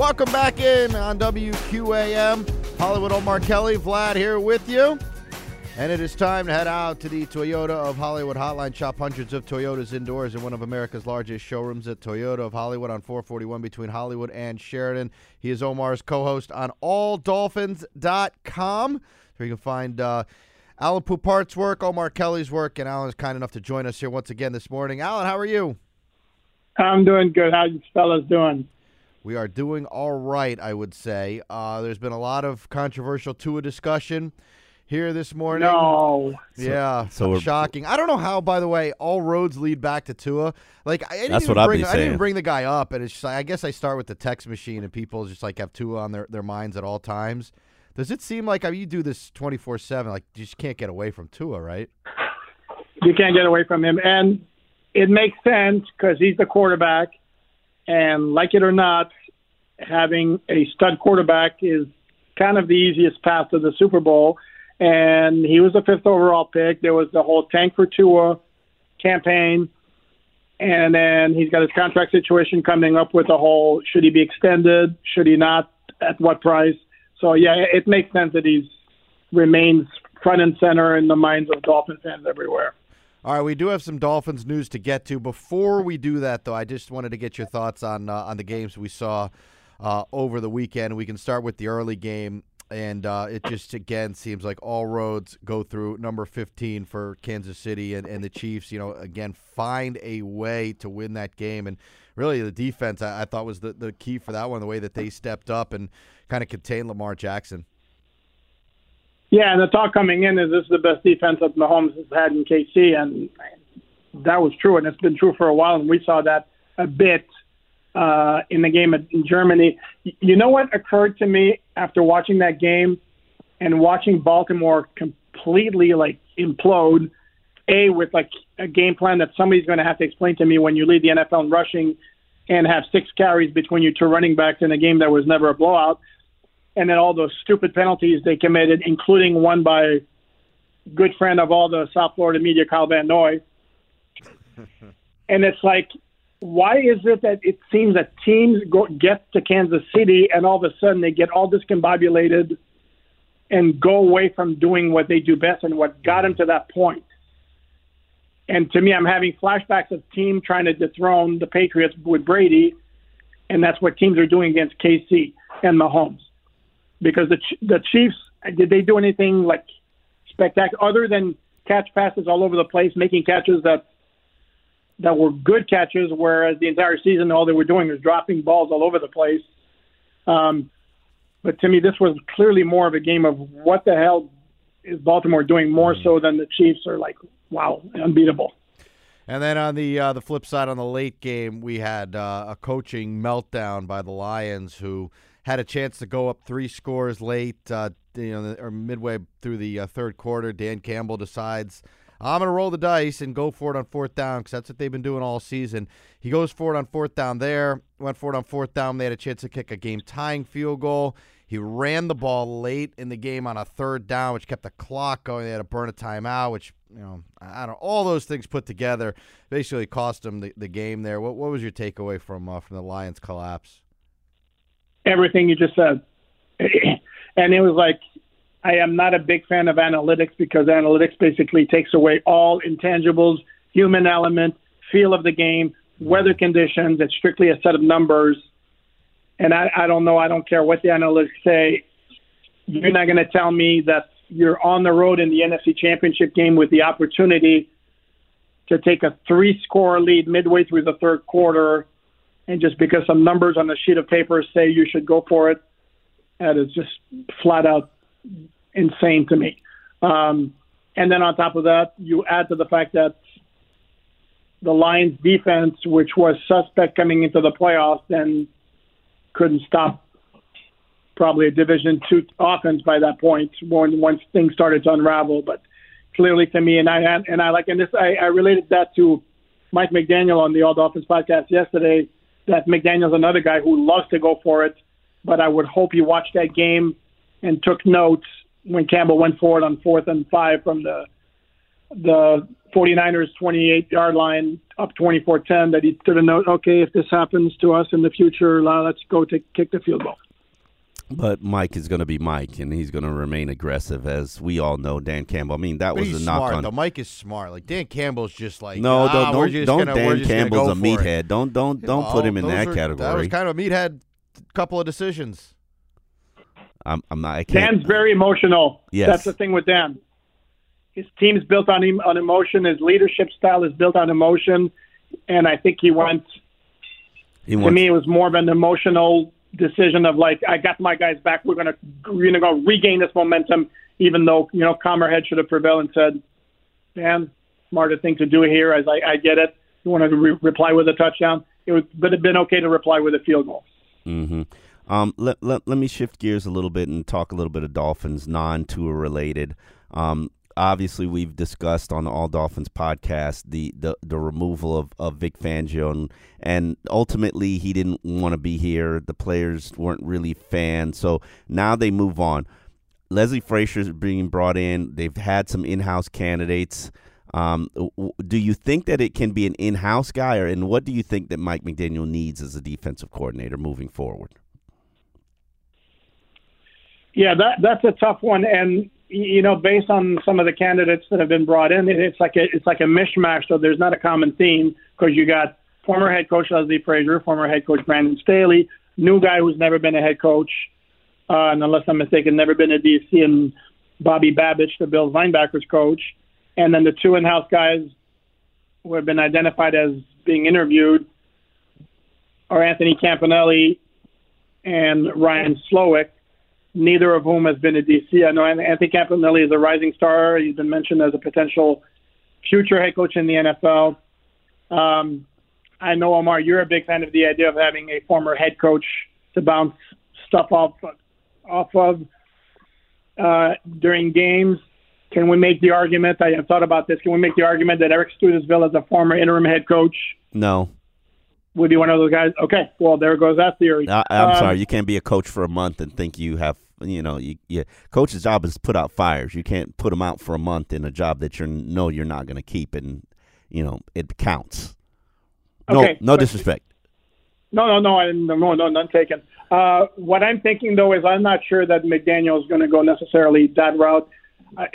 Welcome back in on WQAM. Hollywood Omar Kelly, Vlad here with you. And it is time to head out to the Toyota of Hollywood hotline. Shop hundreds of Toyotas indoors in one of America's largest showrooms at Toyota of Hollywood on 441 between Hollywood and Sheridan. He is Omar's co host on alldolphins.com, where you can find uh, Alain Poupart's work, Omar Kelly's work, and Alain is kind enough to join us here once again this morning. Alain, how are you? I'm doing good. How you fellas doing? We are doing all right, I would say. Uh, there's been a lot of controversial Tua discussion here this morning. No. Yeah, so so shocking. I don't know how. By the way, all roads lead back to Tua. Like I didn't That's even what I'd bring, be I didn't even bring the guy up, and it's just, I guess I start with the text machine, and people just like have Tua on their, their minds at all times. Does it seem like I mean, you do this twenty four seven? Like you just can't get away from Tua, right? You can't get away from him. And it makes sense because he's the quarterback. And like it or not, having a stud quarterback is kind of the easiest path to the Super Bowl. And he was the fifth overall pick. There was the whole tank for Tua campaign. And then he's got his contract situation coming up with the whole should he be extended? Should he not? At what price? So, yeah, it makes sense that he's remains front and center in the minds of Dolphin fans everywhere. All right, we do have some Dolphins news to get to. Before we do that, though, I just wanted to get your thoughts on uh, on the games we saw uh, over the weekend. We can start with the early game, and uh, it just again seems like all roads go through number 15 for Kansas City and, and the Chiefs. You know, again, find a way to win that game, and really the defense I, I thought was the the key for that one. The way that they stepped up and kind of contained Lamar Jackson. Yeah, and the talk coming in is this is the best defense that Mahomes has had in KC, and that was true, and it's been true for a while, and we saw that a bit uh, in the game in Germany. You know what occurred to me after watching that game and watching Baltimore completely like implode? A with like a game plan that somebody's going to have to explain to me when you lead the NFL in rushing and have six carries between you two running backs in a game that was never a blowout and then all those stupid penalties they committed, including one by good friend of all the South Florida media, Kyle Van Noy. and it's like, why is it that it seems that teams go, get to Kansas City and all of a sudden they get all discombobulated and go away from doing what they do best and what got them to that point? And to me, I'm having flashbacks of team trying to dethrone the Patriots with Brady, and that's what teams are doing against KC and Mahomes because the the Chiefs did they do anything like spectacular other than catch passes all over the place, making catches that that were good catches, whereas the entire season all they were doing was dropping balls all over the place. Um, but to me, this was clearly more of a game of what the hell is Baltimore doing more so than the Chiefs are like, wow, unbeatable. And then on the uh, the flip side, on the late game, we had uh, a coaching meltdown by the Lions, who had a chance to go up three scores late, uh, you know, or midway through the uh, third quarter. Dan Campbell decides I'm going to roll the dice and go for it on fourth down because that's what they've been doing all season. He goes for it on fourth down there, went for it on fourth down. They had a chance to kick a game tying field goal. He ran the ball late in the game on a third down, which kept the clock going. They had to burn a timeout, which you know I don't. All those things put together basically cost them the, the game there. What what was your takeaway from uh, from the Lions collapse? Everything you just said. and it was like I am not a big fan of analytics because analytics basically takes away all intangibles, human element, feel of the game, weather conditions. It's strictly a set of numbers. And I, I don't know. I don't care what the analytics say. You're not going to tell me that you're on the road in the NFC Championship game with the opportunity to take a three score lead midway through the third quarter. And just because some numbers on a sheet of paper say you should go for it, that is just flat out insane to me. Um, and then on top of that, you add to the fact that the Lions defense, which was suspect coming into the playoffs, then couldn't stop probably a Division two offense by that point when once things started to unravel. But clearly, to me, and I and I like and this I, I related that to Mike McDaniel on the All Dolphins podcast yesterday. That McDaniel's another guy who loves to go for it, but I would hope he watched that game and took notes when Campbell went forward on fourth and five from the the 49ers 28 yard line up 24-10 that he took a note okay if this happens to us in the future let's go to kick the field goal but Mike is going to be Mike, and he's going to remain aggressive, as we all know. Dan Campbell. I mean, that But was he's a knock smart, on. though. Mike is smart. Like Dan Campbell's just like no, "Ah, don't don't, just don't gonna- Dan Campbell's go a for it." meathead. Don't don't don't put him in that were- category. That was kind of a meathead couple of decisions. I'm I'm not. I can't. Dan's very emotional. Yes. That's the thing with Dan. His team's built on em- on emotion. His leadership style is built on emotion, and I think he went. he To wants, me, it was more of an emotional decision of like, I got my guys back. We're gonna we're gonna go regain this momentum, even though you know calmer head should have prevailed and said, Dan, smarter thing to do here. As I, I get it, you want to re- reply with a touchdown. It would, but it'd been okay to reply with a field goal. hmm Um, let, let, let me shift gears a little bit and talk a little bit of Dolphins, non Tua related. Um, obviously, we've discussed on the All Dolphins podcast the, the, the removal of, of Vic Fangio, and, and ultimately, he didn't want to be here. The players weren't really fans. So now they move on. Leslie Frazier is being brought in. They've had some in house candidates. Um, do you think that it can be an in house guy, or and what do you think that Mike McDaniel needs as a defensive coordinator moving forward? Yeah, that that's a tough one, and you know, based on some of the candidates that have been brought in, it's like a it's like a mishmash. So there's not a common theme because you got former head coach Leslie Frazier, former head coach Brandon Staley, new guy who's never been a head coach, uh, and unless I'm mistaken, never been a DC, and Bobby Babich, the Bills linebackers coach, and then the two in-house guys who have been identified as being interviewed are Anthony Campanile and Ryan Slowik neither of whom has been a DC. I know Anthony Campanile is a rising star. He's been mentioned as a potential future head coach in the NFL. Um, I know Omar, you're a big fan of the idea of having a former head coach to bounce stuff off off of uh, during games. Can we make the argument? I have thought about this. Can we make the argument that Eric Studesville, is a former interim head coach, No, would be one of those guys? Okay, well there goes that theory. I, I'm Um, sorry. You can't be a coach for a month and think you have. You know, you, you coach's job is to put out fires. You can't put them out for a month in a job that you know you're not going to keep, and you know it counts. No, Okay, no disrespect. No, no, no, I, no, no, none taken. Uh, what I'm thinking though is I'm not sure that McDaniel is going to go necessarily that route. I,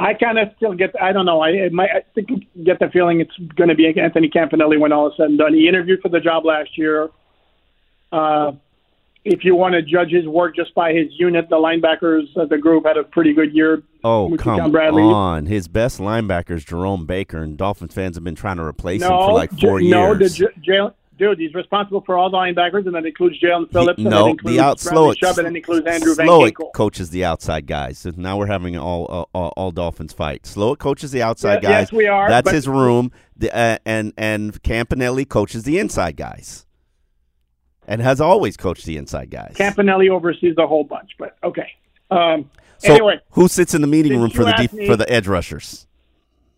I kind of still get. I don't know. I, might, I think get the feeling it's going to be Anthony Campanile when all is said and done. He interviewed for the job last year. Uh, if you want to judge his work just by his unit, the linebackers of the group had a pretty good year. Oh with come Bradley. on! His best linebacker is Jerome Baker, and Dolphins fans have been trying to replace him for like four J- years. no, the J- Jalen. Dude, he's responsible for all the linebackers, and that includes Jaelan Phillips, He- no, that includes the out Slowik, Chubb, and that includes Andrew Van Slowik coaches the outside guys. So now we're having an all all, all, all Dolphins fight. Slowik coaches the outside Yeah, guys. yes, we are, That's but- his room. The, uh, and and Campanile coaches the inside guys, and has always coached the inside guys. Campanile oversees the whole bunch, but okay. Um, so anyway, who sits in the meeting room for the def- me- for the edge rushers?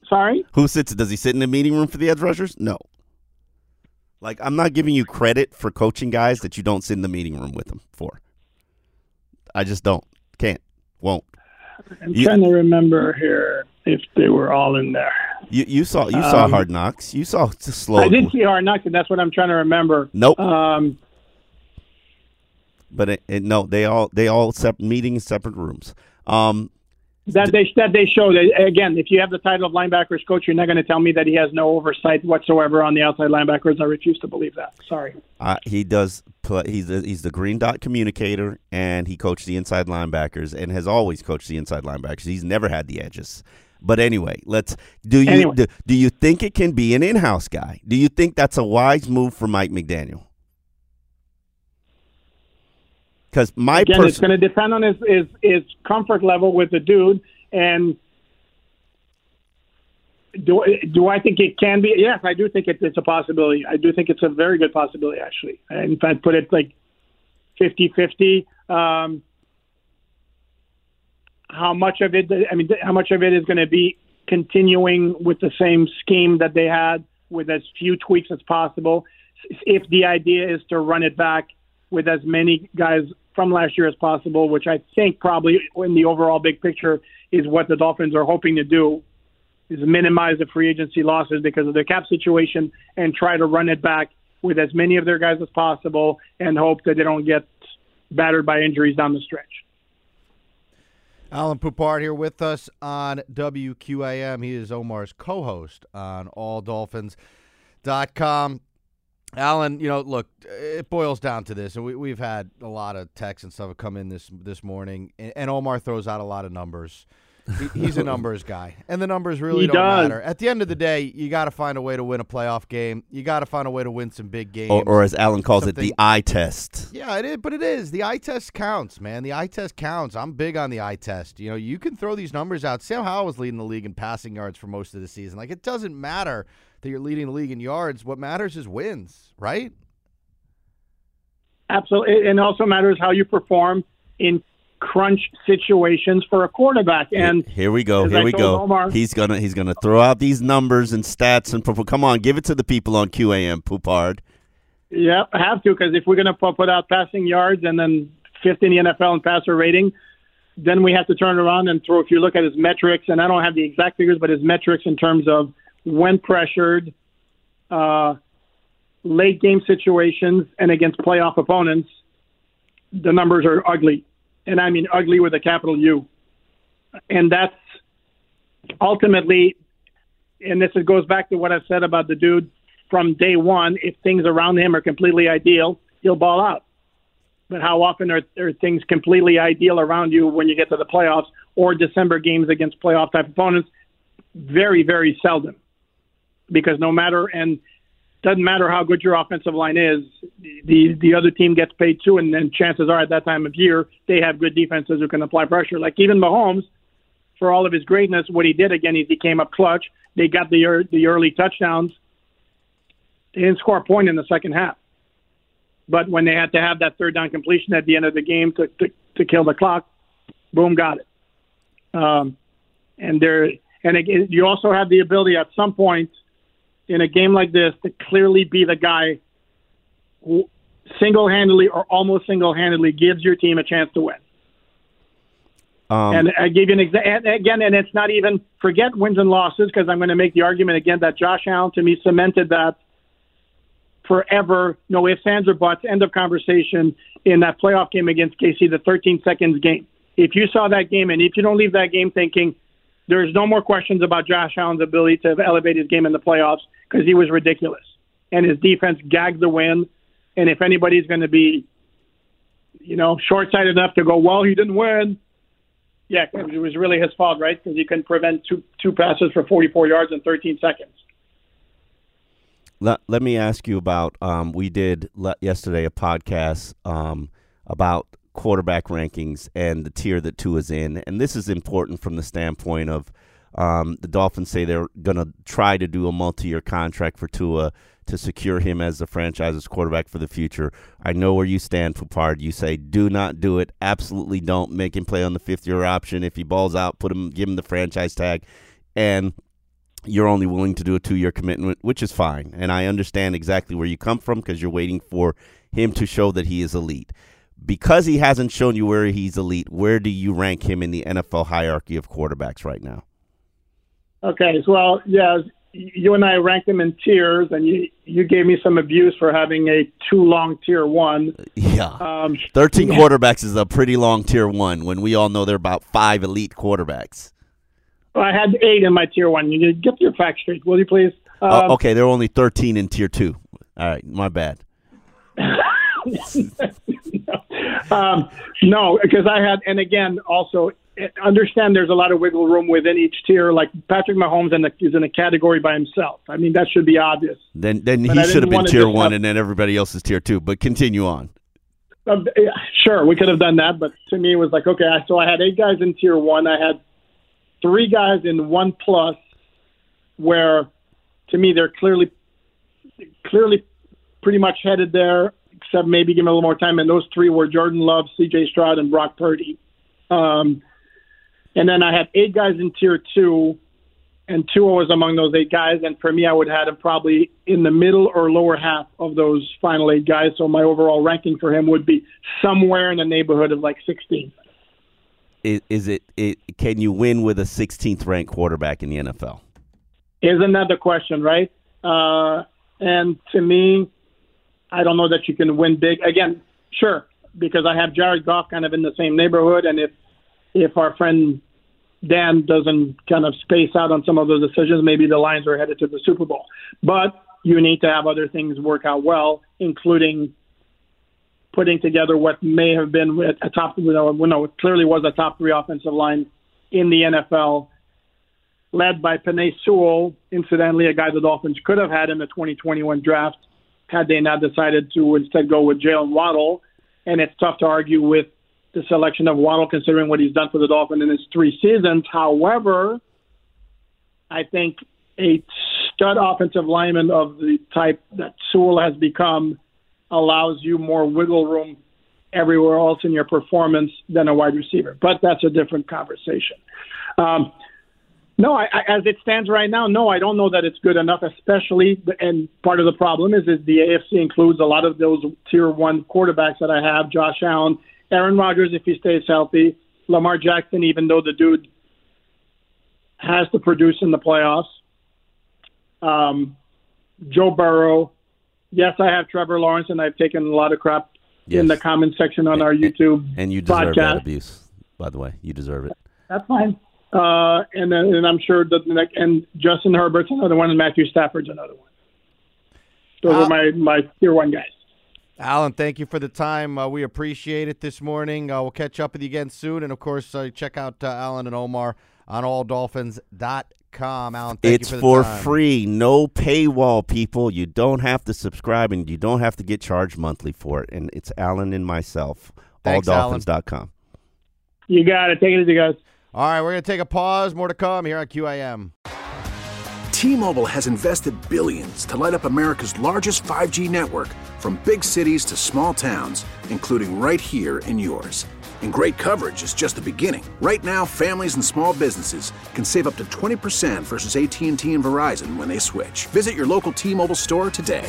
sorry. Who sits? Does he sit in the meeting room for the edge rushers? No. Like I'm not giving you credit for coaching guys that you don't sit in the meeting room with them for. I just don't. Can't. Won't. I'm You- trying to remember here if they were all in there. You you saw you saw Um, Hard Knocks. You saw slow. I didn't see Hard Knocks, and that's what I'm trying to remember. Nope. Um, But it, it, no, they all they all separate meeting in separate rooms. Um, that they that they show that again. If you have the title of linebackers coach, you're not going to tell me that he has no oversight whatsoever on the outside linebackers. I refuse to believe that. Sorry. Uh, he does. Play, he's a, he's the green dot communicator, and he coached the inside linebackers, and has always coached the inside linebackers. He's never had the edges. But anyway, let's do you Anyway. do, do you think it can be an in-house guy? Do you think that's a wise move for Mike McDaniel? Because my Again, it's going to depend on his, his his comfort level with the dude, and do do I think it can be? Yes, I do think it, it's a possibility. I do think it's a very good possibility, actually. And in fact, put it like 50-50. Um, how much of it? I mean, how much of it is going to be continuing with the same scheme that they had with as few tweaks as possible? If the idea is to run it back with as many guys from last year as possible, which I think probably in the overall big picture is what the Dolphins are hoping to do, is minimize the free agency losses because of their cap situation and try to run it back with as many of their guys as possible and hope that they don't get battered by injuries down the stretch. Alain Poupart here with us on WQAM. He is Omar's co-host on AllDolphins.com. Alain, you know, look, it boils down to this, and we, we've had a lot of texts and stuff come in this this morning, and, and Omar throws out a lot of numbers. He, he's a numbers guy, and the numbers really He don't does. matter. At the end of the day, you got to find a way to win a playoff game. You got to find a way to win some big games. or, or as Alain calls it, the eye test. Yeah, it is, but it is. The eye test counts, man. The eye test counts. I'm big on the eye test. You know, you can throw these numbers out. Sam Howell was leading the league in passing yards for most of the season. Like, it doesn't matter that you're leading the league in yards. What matters is wins, right? Absolutely. It also matters how you perform in crunch situations for a quarterback. And here we go. Here I we go. Omar- he's gonna he's gonna throw out these numbers and stats and come on, give it to the people on QAM, Poupart. yeah, I have to because if we're going to put out passing yards and then fifth in the NFL in passer rating, then we have to turn around and throw. If you look at his metrics, and I don't have the exact figures, but his metrics in terms of when pressured, uh, late game situations, and against playoff opponents, the numbers are ugly, and I mean ugly with a capital U, and that's ultimately, and this goes back to what I said about the dude from day one. If things around him are completely ideal, he'll ball out. But how often are, are things completely ideal around you when you get to the playoffs or December games against playoff type opponents? Very, very seldom. Because no matter and doesn't matter how good your offensive line is, the the other team gets paid too, and then chances are at that time of year they have good defenses who can apply pressure. Like even Mahomes, for all of his greatness, what he did again is he came up clutch. They got the the early touchdowns. They didn't score a point in the second half. But when they had to have that third down completion at the end of the game to to, to kill the clock, boom, got it. Um, and there, and again, you also have the ability at some point in a game like this to clearly be the guy who single-handedly or almost single-handedly gives your team a chance to win. Um, And I give you an example. Again, and it's not even forget wins and losses because I'm going to make the argument again that Josh Allen to me cemented that forever. No ifs, ands, or buts. End of conversation in that playoff game against KC, the 13 seconds game. If you saw that game and if you don't leave that game thinking there's no more questions about Josh Allen's ability to elevate his game in the playoffs because he was ridiculous and his defense gagged the win. And if anybody's going to be, you know, short-sighted enough to go, well, he didn't win. Yeah, it was really his fault, right? Because he couldn't prevent two two passes for 44 yards in 13 seconds. let, let me ask you about um, we did yesterday a podcast um, about quarterback rankings and the tier that Tua's in, and this is important from the standpoint of um, the Dolphins say they're going to try to do a multi-year contract for Tua to secure him as the franchise's quarterback for the future. I know where you stand, Poupart. You say do not do it. Absolutely don't make him play on the fifth-year option. If he balls out, put him, give him the franchise tag, and you're only willing to do a two year commitment, which is fine. And I understand exactly where you come from because you're waiting for him to show that he is elite. Because he hasn't shown you where he's elite, where do you rank him in the NFL hierarchy of quarterbacks right now? Okay, so well, yeah, you and I ranked them in tiers, and you you gave me some abuse for having a too long tier one. Yeah. Um, 13 yeah. quarterbacks is a pretty long tier one when we all know there are about five elite quarterbacks. I had eight in my tier one. You get your facts straight, will you please? Um, Oh, okay, there are only 13 in tier two. All right, my bad. um, no, because I had, and again, also eh, understand there's a lot of wiggle room within each tier. Like Patrick Mahomes in a, is in a category by himself. I mean, that should be obvious. Then then But he should have been tier one, have- and then everybody else is tier two. But continue on. Uh, sure, we could have done that, but to me, it was like, okay, so I had eight guys in tier one. I had three guys in one plus, where to me they're clearly, clearly, pretty much headed there. Except maybe give him a little more time. And those three were Jordan Love, C.J. Stroud, and Brock Purdy. Um, and then I had eight guys in tier two, and Tua was among those eight guys. And for me, I would have him probably in the middle or lower half of those final eight guys. So my overall ranking for him would be somewhere in the neighborhood of like 16. Is, is it, it? Can you win with a 16th ranked quarterback in the NFL? Isn't that the question, right? Uh, and to me, I don't know that you can win big. Again, sure, because I have Jared Goff kind of in the same neighborhood, and if if our friend Dan doesn't kind of space out on some of those decisions, maybe the Lions are headed to the Super Bowl. But you need to have other things work out well, including putting together what may have been a top, you know, no, clearly was a top three offensive line in the NFL, led by Penei Sewell, incidentally, a guy the Dolphins could have had in the 2021 draft had they not decided to instead go with Jaylen Waddle. And it's tough to argue with the selection of Waddle considering what he's done for the Dolphins in his three seasons. However, I think a stud offensive lineman of the type that Sewell has become allows you more wiggle room everywhere else in your performance than a wide receiver. But that's a different conversation. Um, no, I, I, as it stands right now, no, I don't know that it's good enough. Especially, and part of the problem is, is the AFC includes a lot of those tier one quarterbacks that I have: Josh Allen, Aaron Rodgers, if he stays healthy, Lamar Jackson, even though the dude has to produce in the playoffs, um, Joe Burrow. Yes, I have Trevor Lawrence, and I've taken a lot of crap in the comment section on our YouTube And you deserve that abuse, by the way. You deserve it. That's fine. Uh, and then, and I'm sure that the next, and Justin Herbert's another one, and Matthew Stafford's another one. Those Uh, are my my tier one guys. Alain, thank you for the time. Uh, we appreciate it this morning. Uh, we'll catch up with you again soon. And of course, uh, check out uh, Alain and Omar on alldolphins.com. Alain, thank it's you for, for time. free, no paywall, people. You don't have to subscribe and you don't have to get charged monthly for it. And it's Alain and myself, Thanks, Alain. alldolphins.com. You got it. Take it easy, guys. All right, we're going to take a pause. More to come here on QAM. T-Mobile has invested billions to light up America's largest 5G network from big cities to small towns, including right here in yours. And great coverage is just the beginning. Right now, families and small businesses can save up to 20% versus AT&T and Verizon when they switch. Visit your local T-Mobile store today.